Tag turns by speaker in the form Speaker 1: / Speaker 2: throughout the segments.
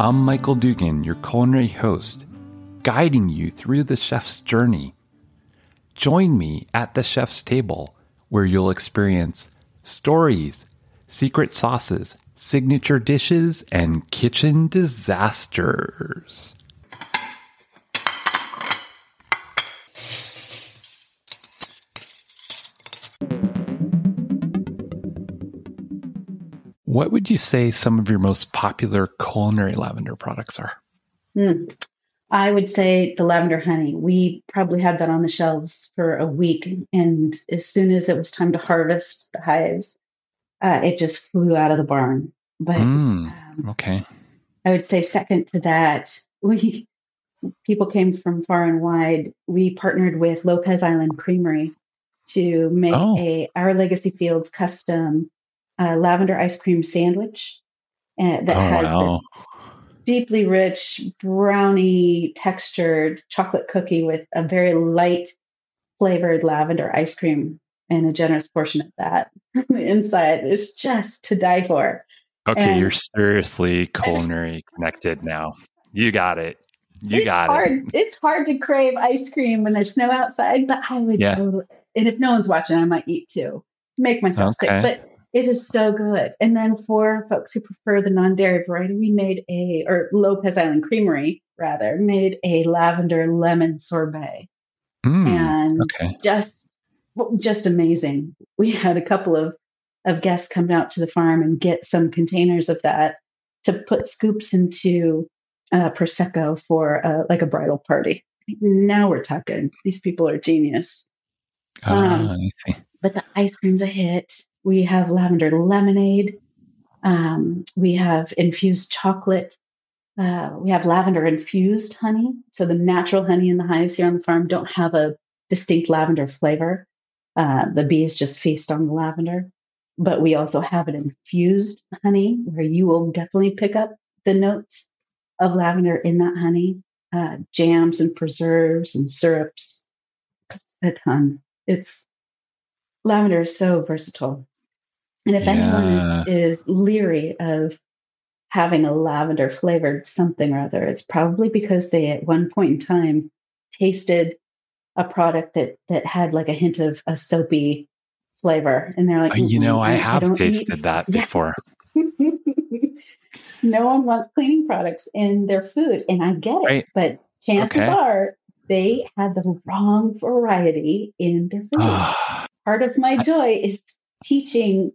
Speaker 1: I'm Michael Dugan, your culinary host, guiding you through the chef's journey. Join me at the chef's table, where you'll experience stories, secret sauces, signature dishes, and kitchen disasters. What would you say some of your most popular culinary lavender products are?
Speaker 2: Mm. I would say the lavender honey. We probably had that on the shelves for a week. And as soon as it was time to harvest the hives, uh, it just flew out of the barn. But
Speaker 1: mm, um, okay.
Speaker 2: I would say second to that, we people came from far and wide. We partnered with Lopez Island Creamery to make oh. a Our Legacy Fields custom uh, lavender ice cream sandwich uh, that oh, has wow. this deeply rich brownie textured chocolate cookie with a very light flavored lavender ice cream and a generous portion of that inside is just to die for.
Speaker 1: Okay, and, you're seriously culinary connected now. You got it. You
Speaker 2: it's
Speaker 1: got
Speaker 2: hard,
Speaker 1: it.
Speaker 2: It's hard to crave ice cream when there's snow outside, but I would yeah. totally. And if no one's watching, I might eat too. Make myself okay. sick. But it is so good. And then for folks who prefer the non-dairy variety, we made a, or Lopez Island Creamery rather, made a lavender lemon sorbet. Mm, and okay. just, just amazing. We had a couple of, of guests come out to the farm and get some containers of that to put scoops into uh, prosecco for uh, like a bridal party. Now we're talking. These people are genius.
Speaker 1: Ah, um, I see.
Speaker 2: But the ice cream's a hit. We have lavender lemonade. Um, we have infused chocolate. Uh, we have lavender infused honey. So the natural honey in the hives here on the farm don't have a distinct lavender flavor. Uh, the bees just feast on the lavender. But we also have an infused honey where you will definitely pick up the notes of lavender in that honey. Uh, jams and preserves and syrups, a ton. It's lavender is so versatile. And if yeah. anyone is, is leery of having a lavender flavored something or other, it's probably because they at one point in time tasted a product that that had like a hint of a soapy flavor, and they're like,
Speaker 1: uh, you know, I, I have tasted eat. that yes. before.
Speaker 2: no one wants cleaning products in their food, and I get it, right. but chances okay. are they had the wrong variety in their food. Part of my joy is teaching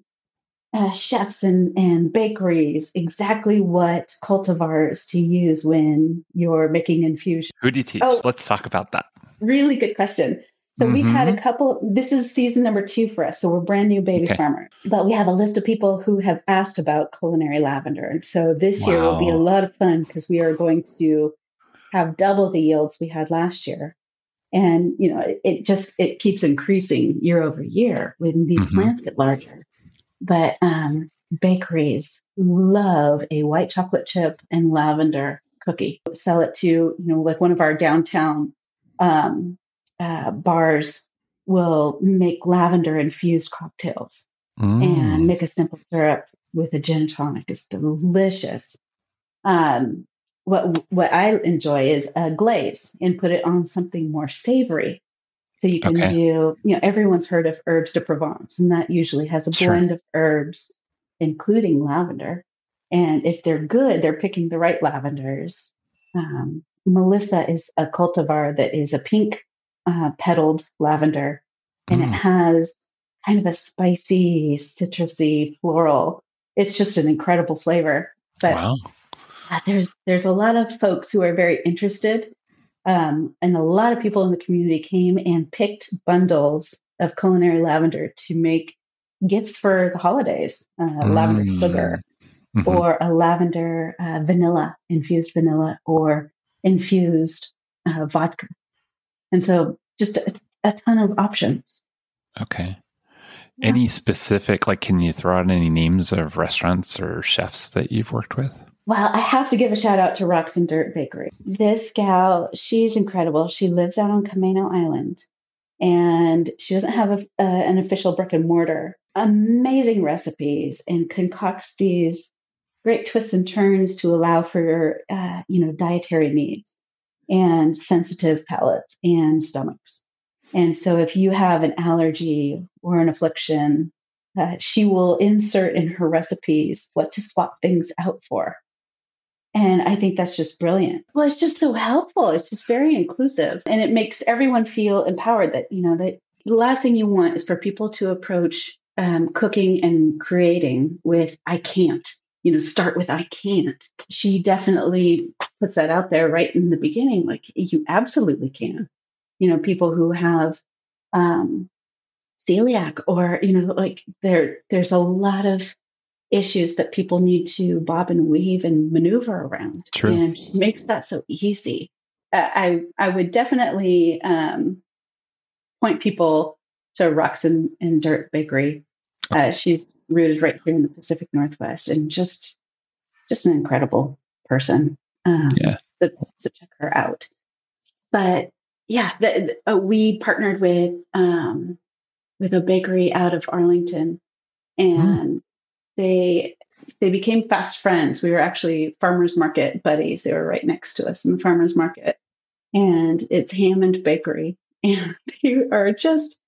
Speaker 2: uh, chefs and, and bakeries exactly what cultivars to use when you're making infusion.
Speaker 1: Who do you teach? Oh, Let's talk about that.
Speaker 2: Really good question. So mm-hmm. we've had a mm-hmm. couple. This is season number two for us. So we're brand new baby okay. farmer, but we have a list of people who have asked about culinary lavender. And so this wow. year will be a lot of fun because we are going to have double the yields we had last year. And you know, it, it just it keeps increasing year over year when these mm-hmm. plants get larger. But um, bakeries love a white chocolate chip and lavender cookie. Sell it to, you know, like one of our downtown um, uh, bars will make lavender infused cocktails mm. and make a simple syrup with a gin tonic. It's delicious. Um, what what I enjoy is a glaze and put it on something more savory. So you can okay. do, you know, everyone's heard of herbs de Provence, and that usually has a sure. blend of herbs, including lavender. And if they're good, they're picking the right lavenders. Um, Melissa is a cultivar that is a pink uh, petaled lavender, and mm. it has kind of a spicy, citrusy, floral. It's just an incredible flavor. But wow. there's there's a lot of folks who are very interested um, and a lot of people in the community came and picked bundles of culinary lavender to make gifts for the holidays uh, mm. lavender sugar mm-hmm. or a lavender uh, vanilla, infused vanilla, or infused uh, vodka. And so just a, a ton of options.
Speaker 1: Okay. Any specific, like, can you throw out any names of restaurants or chefs that you've worked with?
Speaker 2: Well, I have to give a shout out to Rocks and Dirt Bakery. This gal, she's incredible. She lives out on Camano Island and she doesn't have a, an official brick and mortar. Amazing recipes and concocts these great twists and turns to allow for, uh, you know, dietary needs and sensitive palates and stomachs. And so if you have an allergy or an affliction, uh, she will insert in her recipes what to swap things out for. And I think that's just brilliant. Well, it's just so helpful. It's just very inclusive and it makes everyone feel empowered that, you know, that the last thing you want is for people to approach um, cooking and creating with, I can't, you know, start with, I can't. She definitely puts that out there right in the beginning. Like, you absolutely can. You know, people who have, um, celiac or you know like there there's a lot of issues that people need to bob and weave and maneuver around.
Speaker 1: True.
Speaker 2: And she makes that so easy. Uh, I I would definitely um, point people to Rocks and, and Dirt Bakery. Uh, she's rooted right here in the Pacific Northwest, and just just an incredible person.
Speaker 1: Um, yeah.
Speaker 2: So, so, check her out. But yeah, the, the, uh, we partnered with um, with a bakery out of Arlington, hmm. and they they became fast friends. We were actually farmers market buddies. They were right next to us in the farmers market, and it's Hammond Bakery, and they are just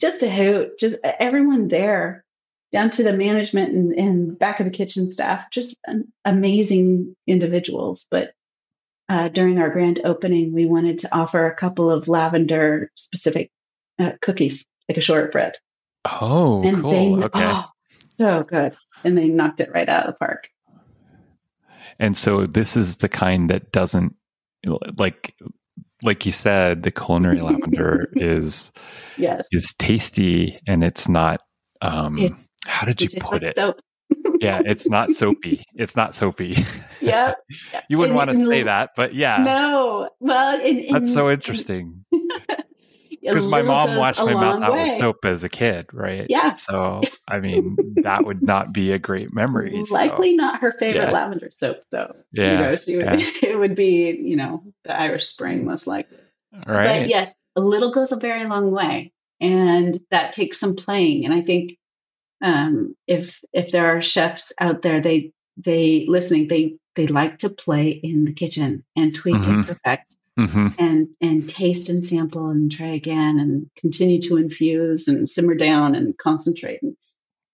Speaker 2: just a hoot. Just everyone there, down to the management and, and back of the kitchen staff, just amazing individuals. But uh, during our grand opening, we wanted to offer a couple of lavender specific uh, cookies, like a shortbread.
Speaker 1: Oh, and cool. They, okay. Oh,
Speaker 2: so good and they knocked it right out of the park.
Speaker 1: And so this is the kind that doesn't like like you said, the culinary lavender is
Speaker 2: yes
Speaker 1: is tasty and it's not um it, how did you put like it? Soap. yeah, it's not soapy. It's not soapy.
Speaker 2: Yeah.
Speaker 1: you wouldn't want to say that, but yeah.
Speaker 2: No. Well,
Speaker 1: that's so interesting because my mom washed my mouth out with soap as a kid, right?
Speaker 2: Yeah.
Speaker 1: So I mean, that would not be a great memory.
Speaker 2: Likely
Speaker 1: so.
Speaker 2: not her favorite yeah. lavender soap, though.
Speaker 1: Yeah.
Speaker 2: You know, she would, yeah. it would be, you know, the Irish Spring most likely.
Speaker 1: Right.
Speaker 2: But yes, a little goes a very long way, and that takes some playing. And I think um, if if there are chefs out there, they they listening, they they like to play in the kitchen and tweak mm-hmm. and perfect mm-hmm. and and taste and sample and try again and continue to infuse and simmer down and concentrate. And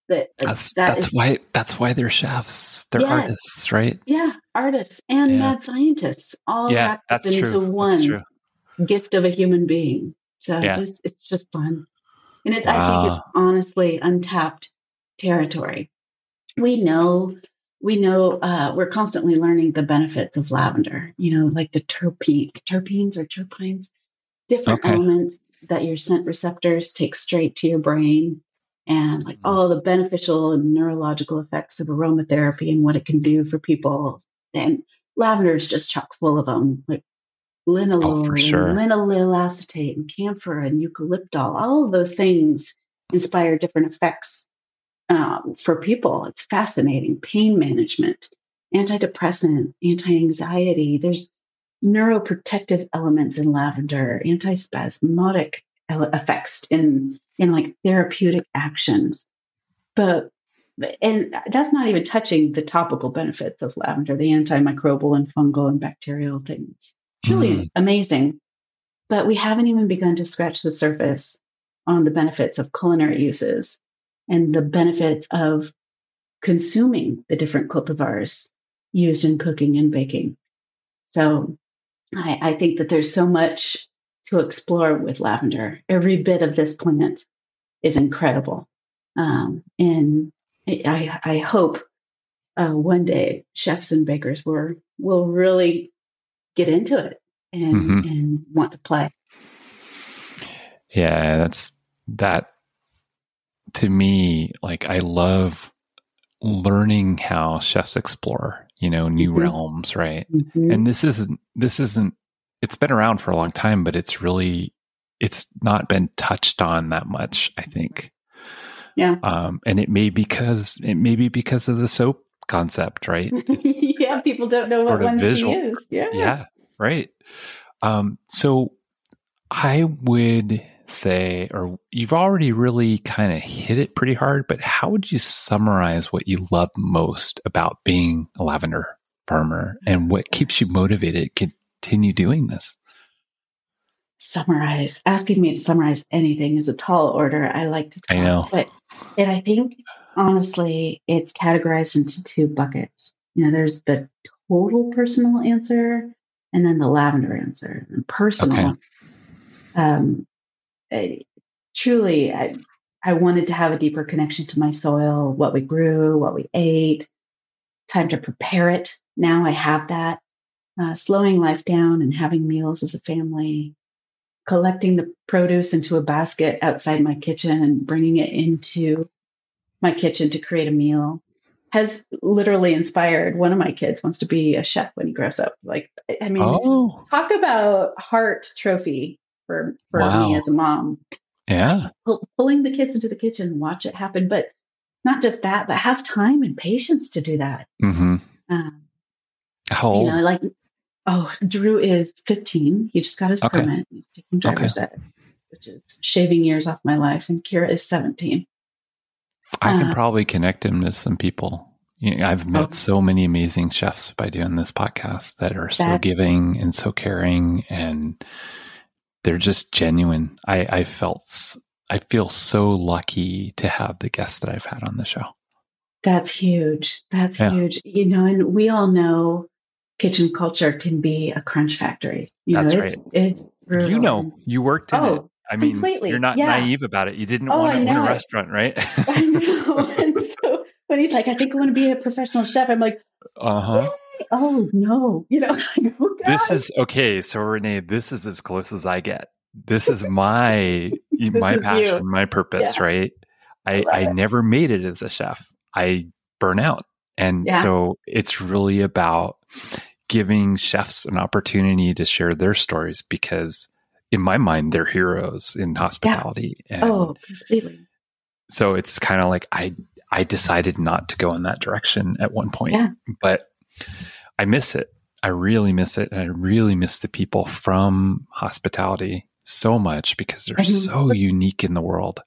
Speaker 1: that, that's that that's is, why that's why they're chefs. They're yes, artists, right?
Speaker 2: Yeah, artists and yeah. mad scientists all
Speaker 1: yeah, wrapped into
Speaker 2: true. one gift of a human being. So yeah. it's, it's just fun. And it, wow. I think it's honestly untapped territory. We know we know uh, we're constantly learning the benefits of lavender, you know, like the terpene, terpenes or terpines, different okay. elements that your scent receptors take straight to your brain and like mm-hmm. all the beneficial and neurological effects of aromatherapy and what it can do for people. And lavender is just chock full of them, like linalool, oh, sure. acetate and camphor and eucalyptol. All of those things inspire different effects um, for people. It's fascinating. Pain management, antidepressant, anti anxiety. There's neuroprotective elements in lavender, antispasmodic effects in in like therapeutic actions. But and that's not even touching the topical benefits of lavender, the antimicrobial and fungal and bacterial things. Truly mm. amazing. But we haven't even begun to scratch the surface on the benefits of culinary uses and the benefits of consuming the different cultivars used in cooking and baking. So I, I, think that there's so much to explore with lavender. Every bit of this plant is incredible. Um, and I, I hope uh, one day chefs and bakers will, will really get into it and, mm-hmm. and want to play.
Speaker 1: Yeah, that's that to me, like I love learning how chefs explore, you know, new mm-hmm. realms, right? Mm-hmm. And this isn't this isn't it's been around for a long time, but it's really it's not been touched on that much, I think.
Speaker 2: Yeah.
Speaker 1: Um, and it may because it may be because of the soap concept, right?
Speaker 2: yeah, people don't know what ones visual. to use. Yeah.
Speaker 1: Yeah, right. Um, so I would say, or you've already really kind of hit it pretty hard, but how would you summarize what you love most about being a lavender farmer and what keeps you motivated to continue doing this?
Speaker 2: Summarize. Asking me to summarize anything is a tall order. I like to talk, I know. But and I think honestly, it's categorized into two buckets. You know, there's the total personal answer and then the lavender answer. And personal, okay. um, I, truly, I, I wanted to have a deeper connection to my soil, what we grew, what we ate, time to prepare it. Now I have that. Uh, slowing life down and having meals as a family, collecting the produce into a basket outside my kitchen and bringing it into my kitchen to create a meal has literally inspired one of my kids wants to be a chef when he grows up like i mean oh. talk about heart trophy for for wow. me as a mom
Speaker 1: yeah
Speaker 2: Pull, pulling the kids into the kitchen watch it happen but not just that but have time and patience to do that
Speaker 1: mm-hmm. um, how old?
Speaker 2: you know like oh drew is 15 he just got his okay. permit he's taking driver's okay. ed which is shaving years off my life and kira is 17
Speaker 1: I can uh, probably connect him to some people. You know, I've met oh. so many amazing chefs by doing this podcast that are so giving and so caring, and they're just genuine. I, I felt, I feel so lucky to have the guests that I've had on the show.
Speaker 2: That's huge. That's yeah. huge. You know, and we all know kitchen culture can be a crunch factory. You That's know, it's, right. It's brutal.
Speaker 1: You know, you worked in oh, it. I mean, Completely. you're not yeah. naive about it. You didn't oh, want to own a restaurant, right? I
Speaker 2: know. And so when he's like, I think I want to be a professional chef, I'm like, uh huh. Oh no, you know. oh,
Speaker 1: this is okay. So Renee, this is as close as I get. This is my this my is passion, you. my purpose, yeah. right? I I, I never made it as a chef. I burn out, and yeah. so it's really about giving chefs an opportunity to share their stories because in my mind, they're heroes in hospitality.
Speaker 2: Yeah. oh, completely.
Speaker 1: So it's kind of like I I decided not to go in that direction at one point, yeah. but I miss it. I really miss it, and I really miss the people from hospitality so much because they're mm-hmm. so unique in the world.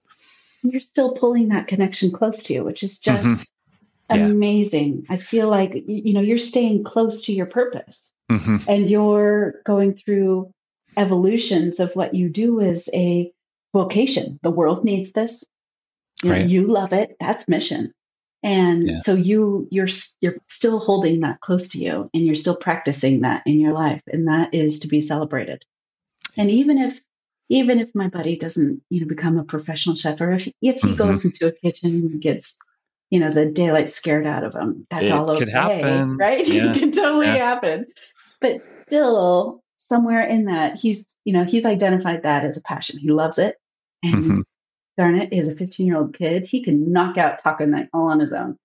Speaker 2: You're still pulling that connection close to you, which is just mm-hmm. yeah. amazing. I feel like you know you're staying close to your purpose, mm-hmm. and you're going through evolutions of what you do as a vocation. The world needs this. You, know, right. you love it. That's mission. And yeah. so you you're you're still holding that close to you and you're still practicing that in your life and that is to be celebrated. And even if even if my buddy doesn't, you know, become a professional chef or if if he mm-hmm. goes into a kitchen and gets you know the daylight scared out of him that's it all okay happen. right yeah. it can totally yeah. happen but still somewhere in that he's you know he's identified that as a passion he loves it and mm-hmm. Darn it is a 15 year old kid he can knock out taco night all on his own.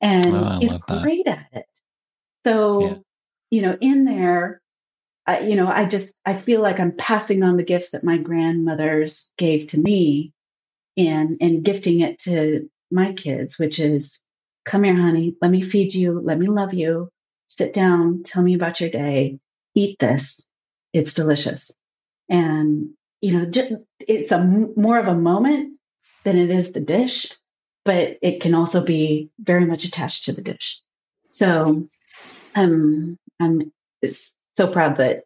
Speaker 2: And oh, he's great at it. So yeah. you know in there I, you know i just i feel like i'm passing on the gifts that my grandmothers gave to me and and gifting it to my kids which is come here honey let me feed you let me love you. Sit down tell me about your day. Eat this. It's delicious. And, you know, it's a more of a moment than it is the dish, but it can also be very much attached to the dish. So um, I'm so proud that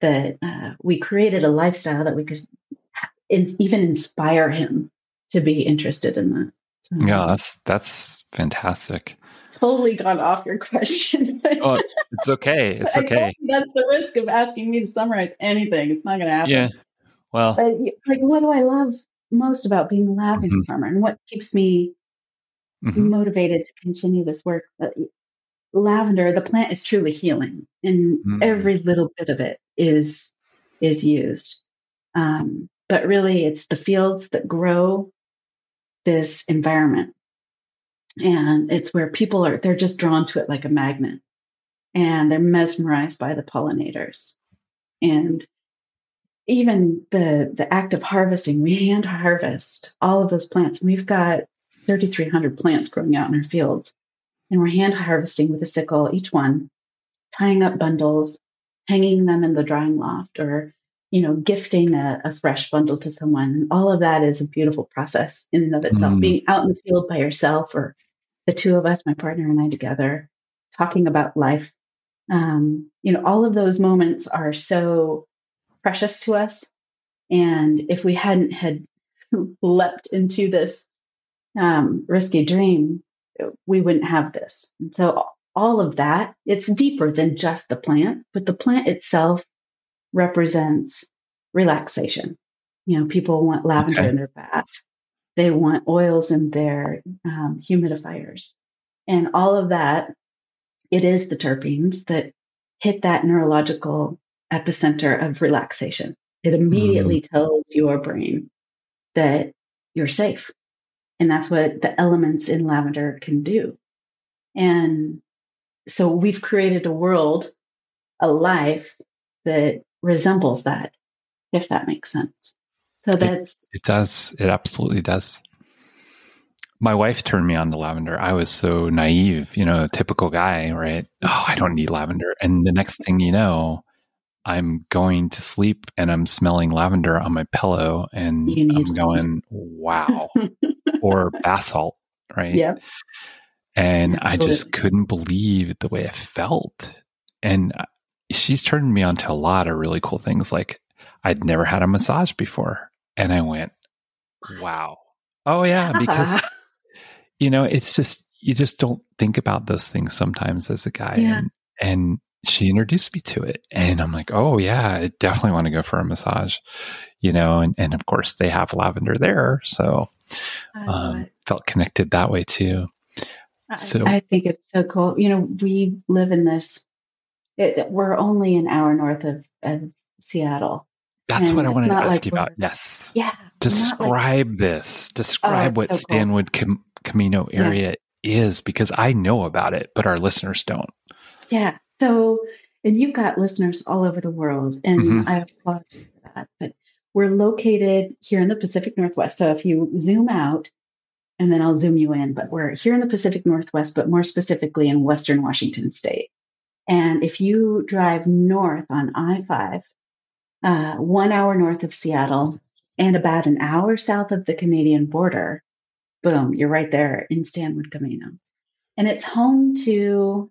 Speaker 2: that uh, we created a lifestyle that we could in, even inspire him to be interested in that.
Speaker 1: So, yeah, that's that's fantastic
Speaker 2: totally gone off your question.
Speaker 1: oh, it's okay. It's okay.
Speaker 2: That's the risk of asking me to summarize anything. It's not going to happen.
Speaker 1: Yeah. Well,
Speaker 2: but like, what do I love most about being a lavender mm-hmm. farmer, and what keeps me mm-hmm. motivated to continue this work? Uh, lavender, the plant is truly healing, and mm-hmm. every little bit of it is is used. Um, but really, it's the fields that grow this environment and it's where people are they're just drawn to it like a magnet and they're mesmerized by the pollinators and even the the act of harvesting we hand harvest all of those plants we've got 3300 plants growing out in our fields and we're hand harvesting with a sickle, each one, tying up bundles, hanging them in the drying loft, or you know, gifting a, a fresh bundle to someone. And all of that is a beautiful process in and of itself. Mm. Being out in the field by yourself, or the two of us, my partner and I together, talking about life. Um, you know, all of those moments are so precious to us. And if we hadn't had leapt into this um, risky dream, we wouldn't have this. And so all of that, it's deeper than just the plant, but the plant itself represents relaxation. You know, people want lavender okay. in their bath. They want oils in their um, humidifiers. And all of that, it is the terpenes that hit that neurological epicenter of relaxation. It immediately mm. tells your brain that you're safe. And that's what the elements in lavender can do. And so we've created a world, a life that resembles that, if that makes sense. So that's.
Speaker 1: It, it does. It absolutely does. My wife turned me on to lavender. I was so naive, you know, typical guy, right? Oh, I don't need lavender. And the next thing you know, I'm going to sleep and I'm smelling lavender on my pillow and I'm going, wow, or basalt, right?
Speaker 2: Yeah.
Speaker 1: And I just couldn't believe the way I felt. And uh, she's turned me on to a lot of really cool things. Like I'd never had a massage before. And I went, wow. Oh, yeah. Because, you know, it's just, you just don't think about those things sometimes as a guy. Yeah. And, and she introduced me to it and i'm like oh yeah i definitely want to go for a massage you know and, and of course they have lavender there so um, felt connected that way too.
Speaker 2: So I, I, think it's so cool. You know we live in this it, we're only an hour north of, of seattle
Speaker 1: that's what i wanted to ask like you about yes.
Speaker 2: Yeah
Speaker 1: describe like, this. Describe oh, what so stanwood cool. Cam- Camano area yeah. is because i know about it but our listeners don't.
Speaker 2: Yeah so, and you've got listeners all over the world, and mm-hmm. I applaud you for that. But we're located here in the Pacific Northwest. So if you zoom out, and then I'll zoom you in, but we're here in the Pacific Northwest, but more specifically in Western Washington State. And if you drive north on I 5, uh, one hour north of Seattle, and about an hour south of the Canadian border, boom, you're right there in Stanwood Camano. And it's home to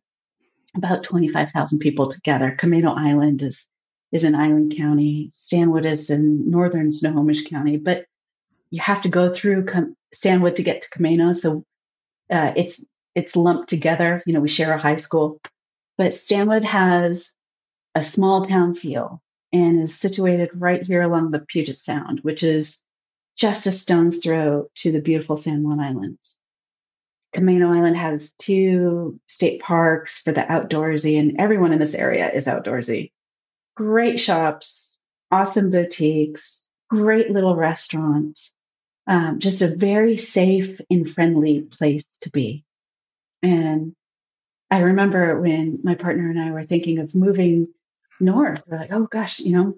Speaker 2: about 25,000 people together. Camano Island is is in Island County. Stanwood is in northern Snohomish County, but you have to go through Com- Stanwood to get to Camano. So uh, it's it's lumped together. You know, we share a high school, but Stanwood has a small town feel and is situated right here along the Puget Sound, which is just a stone's throw to the beautiful San Juan Islands. Camano Island has two state parks for the outdoorsy, and everyone in this area is outdoorsy. Great shops, awesome boutiques, great little restaurants. Um, just a very safe and friendly place to be. And I remember when my partner and I were thinking of moving north, we're like, oh gosh, you know,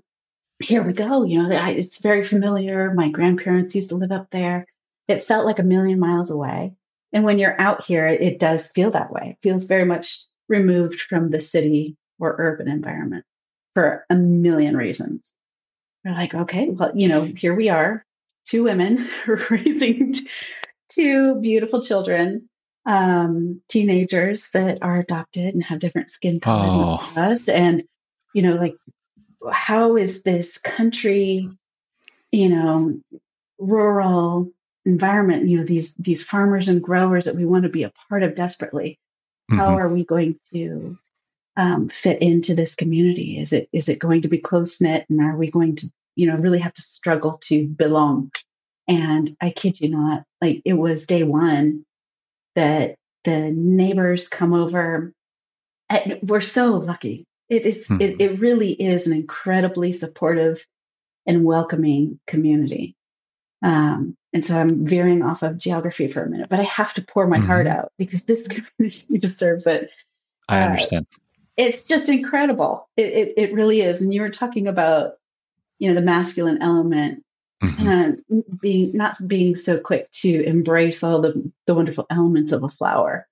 Speaker 2: here we go. You know, it's very familiar. My grandparents used to live up there. It felt like a million miles away. And when you're out here, it does feel that way. It feels very much removed from the city or urban environment for a million reasons. We're like, okay, well, you know, here we are, two women raising two beautiful children, um, teenagers that are adopted and have different skin color oh. than us. And, you know, like, how is this country, you know, rural, environment you know these these farmers and growers that we want to be a part of desperately. Mm-hmm. how are we going to um, fit into this community? Is it is it going to be close knit and are we going to you know really have to struggle to belong? And i kid you not like it was day one that the neighbors come over. And we're so lucky. It is, mm-hmm. it, it really is an incredibly supportive and welcoming community. Um, and so I'm veering off of geography for a minute, but I have to pour my mm-hmm. heart out because this community deserves it.
Speaker 1: I uh, understand. Uh,
Speaker 2: it's just incredible. It, it, it really is. And you were talking about, you know, the masculine element mm-hmm. and being not being so quick to embrace all the the wonderful elements of a flower.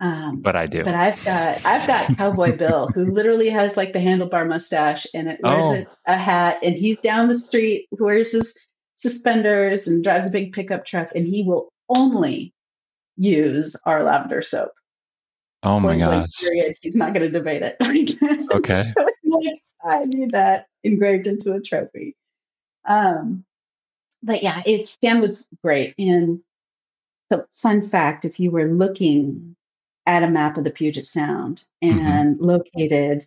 Speaker 1: Um, but I do.
Speaker 2: But I've got I've got Cowboy Bill, who literally has like the handlebar mustache and it wears oh. a, a, hat, and he's down the street, wears his suspenders and drives a big pickup truck, and he will only use our lavender soap.
Speaker 1: Oh my gosh!
Speaker 2: Period. He's not going to debate it.
Speaker 1: okay. so
Speaker 2: like, I need that engraved into a trophy. Um, but yeah, it's Stanwood's great. And so, fun fact: if you were looking at a map of the Puget Sound mm-hmm. and mm-hmm. located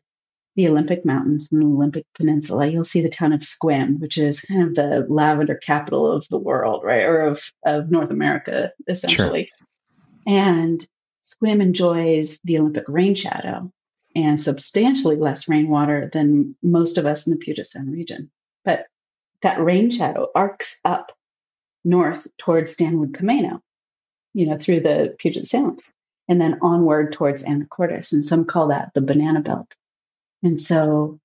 Speaker 2: the Olympic Mountains and the Olympic Peninsula, you'll see the town of Sequim, which is kind of the lavender capital of the world, right? Or of, of North America, essentially. Sure. And Sequim enjoys the Olympic rain shadow and substantially less rainwater than most of us in the Puget Sound region. But that rain shadow arcs up north towards Stanwood Camano, you know, through the Puget Sound, and then onward towards Anacortes. And some call that the banana belt. And so,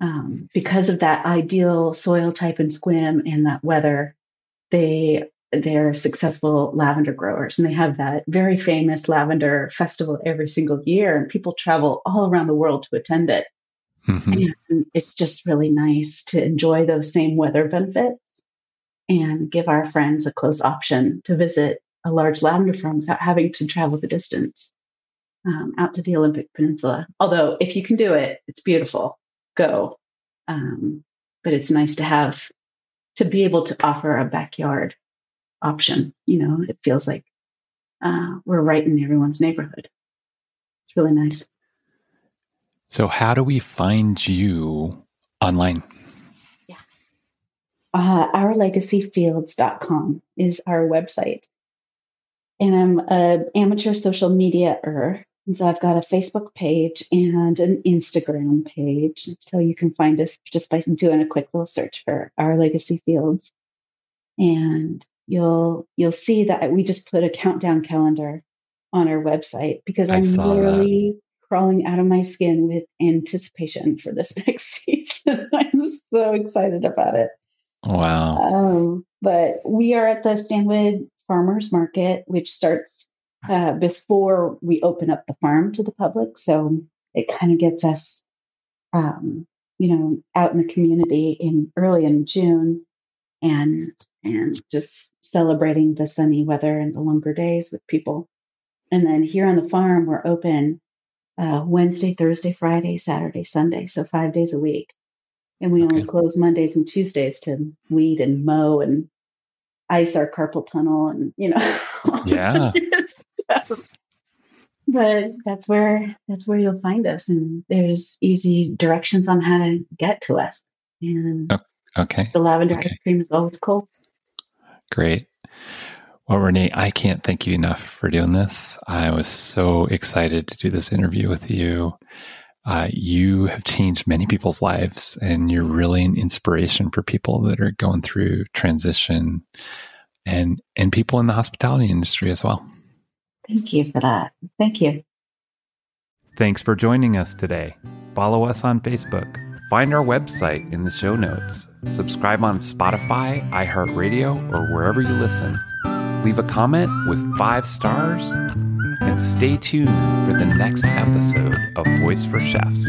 Speaker 2: um, because of that ideal soil type and Sequim and that weather, they they're successful lavender growers. And they have that very famous lavender festival every single year and people travel all around the world to attend it. Mm-hmm. and it's just really nice to enjoy those same weather benefits and give our friends a close option to visit a large lavender farm without having to travel the distance um, out to the olympic peninsula although if you can do it it's beautiful go um, but it's nice to have to be able to offer a backyard option. You know, it feels like uh, we're right in everyone's neighborhood. It's really nice.
Speaker 1: So, how do we find you online?
Speaker 2: Yeah. Uh, ourlegacyfields.com is our website. And I'm an amateur social media er. So I've got a Facebook page and an Instagram page. So you can find us just by doing a quick little search for Our Legacy Fields. And you'll you'll see that we just put a countdown calendar on our website because I'm literally that. crawling out of my skin with anticipation for this next season. I'm so excited about it.
Speaker 1: Wow.
Speaker 2: Um, but we are at the Stanwood Farmers Market, which starts uh, before we open up the farm to the public. So it kind of gets us, um, you know, out in the community in early in June. And and just celebrating the sunny weather and the longer days with people. And then here on the farm, we're open uh, Wednesday, Thursday, Friday, Saturday, Sunday, so five days a week. And we okay. only close Mondays and Tuesdays to weed and mow and ice our carpal tunnel and you know.
Speaker 1: Yeah.
Speaker 2: but that's where that's where you'll find us, and there's easy directions on how to get to us. And
Speaker 1: okay,
Speaker 2: the lavender okay. ice cream is always cold.
Speaker 1: Great. Well, Renee, I can't thank you enough for doing this. I was so excited to do this interview with you. Uh, you have changed many people's lives, and you're really an inspiration for people that are going through transition, and and people in the hospitality industry as well.
Speaker 2: Thank you for that. Thank you.
Speaker 1: Thanks for joining us today. Follow us on Facebook. Find our website in the show notes Subscribe on Spotify, iHeartRadio, or wherever you listen. Leave a comment with five stars and stay tuned for the next episode of Voice for Chefs.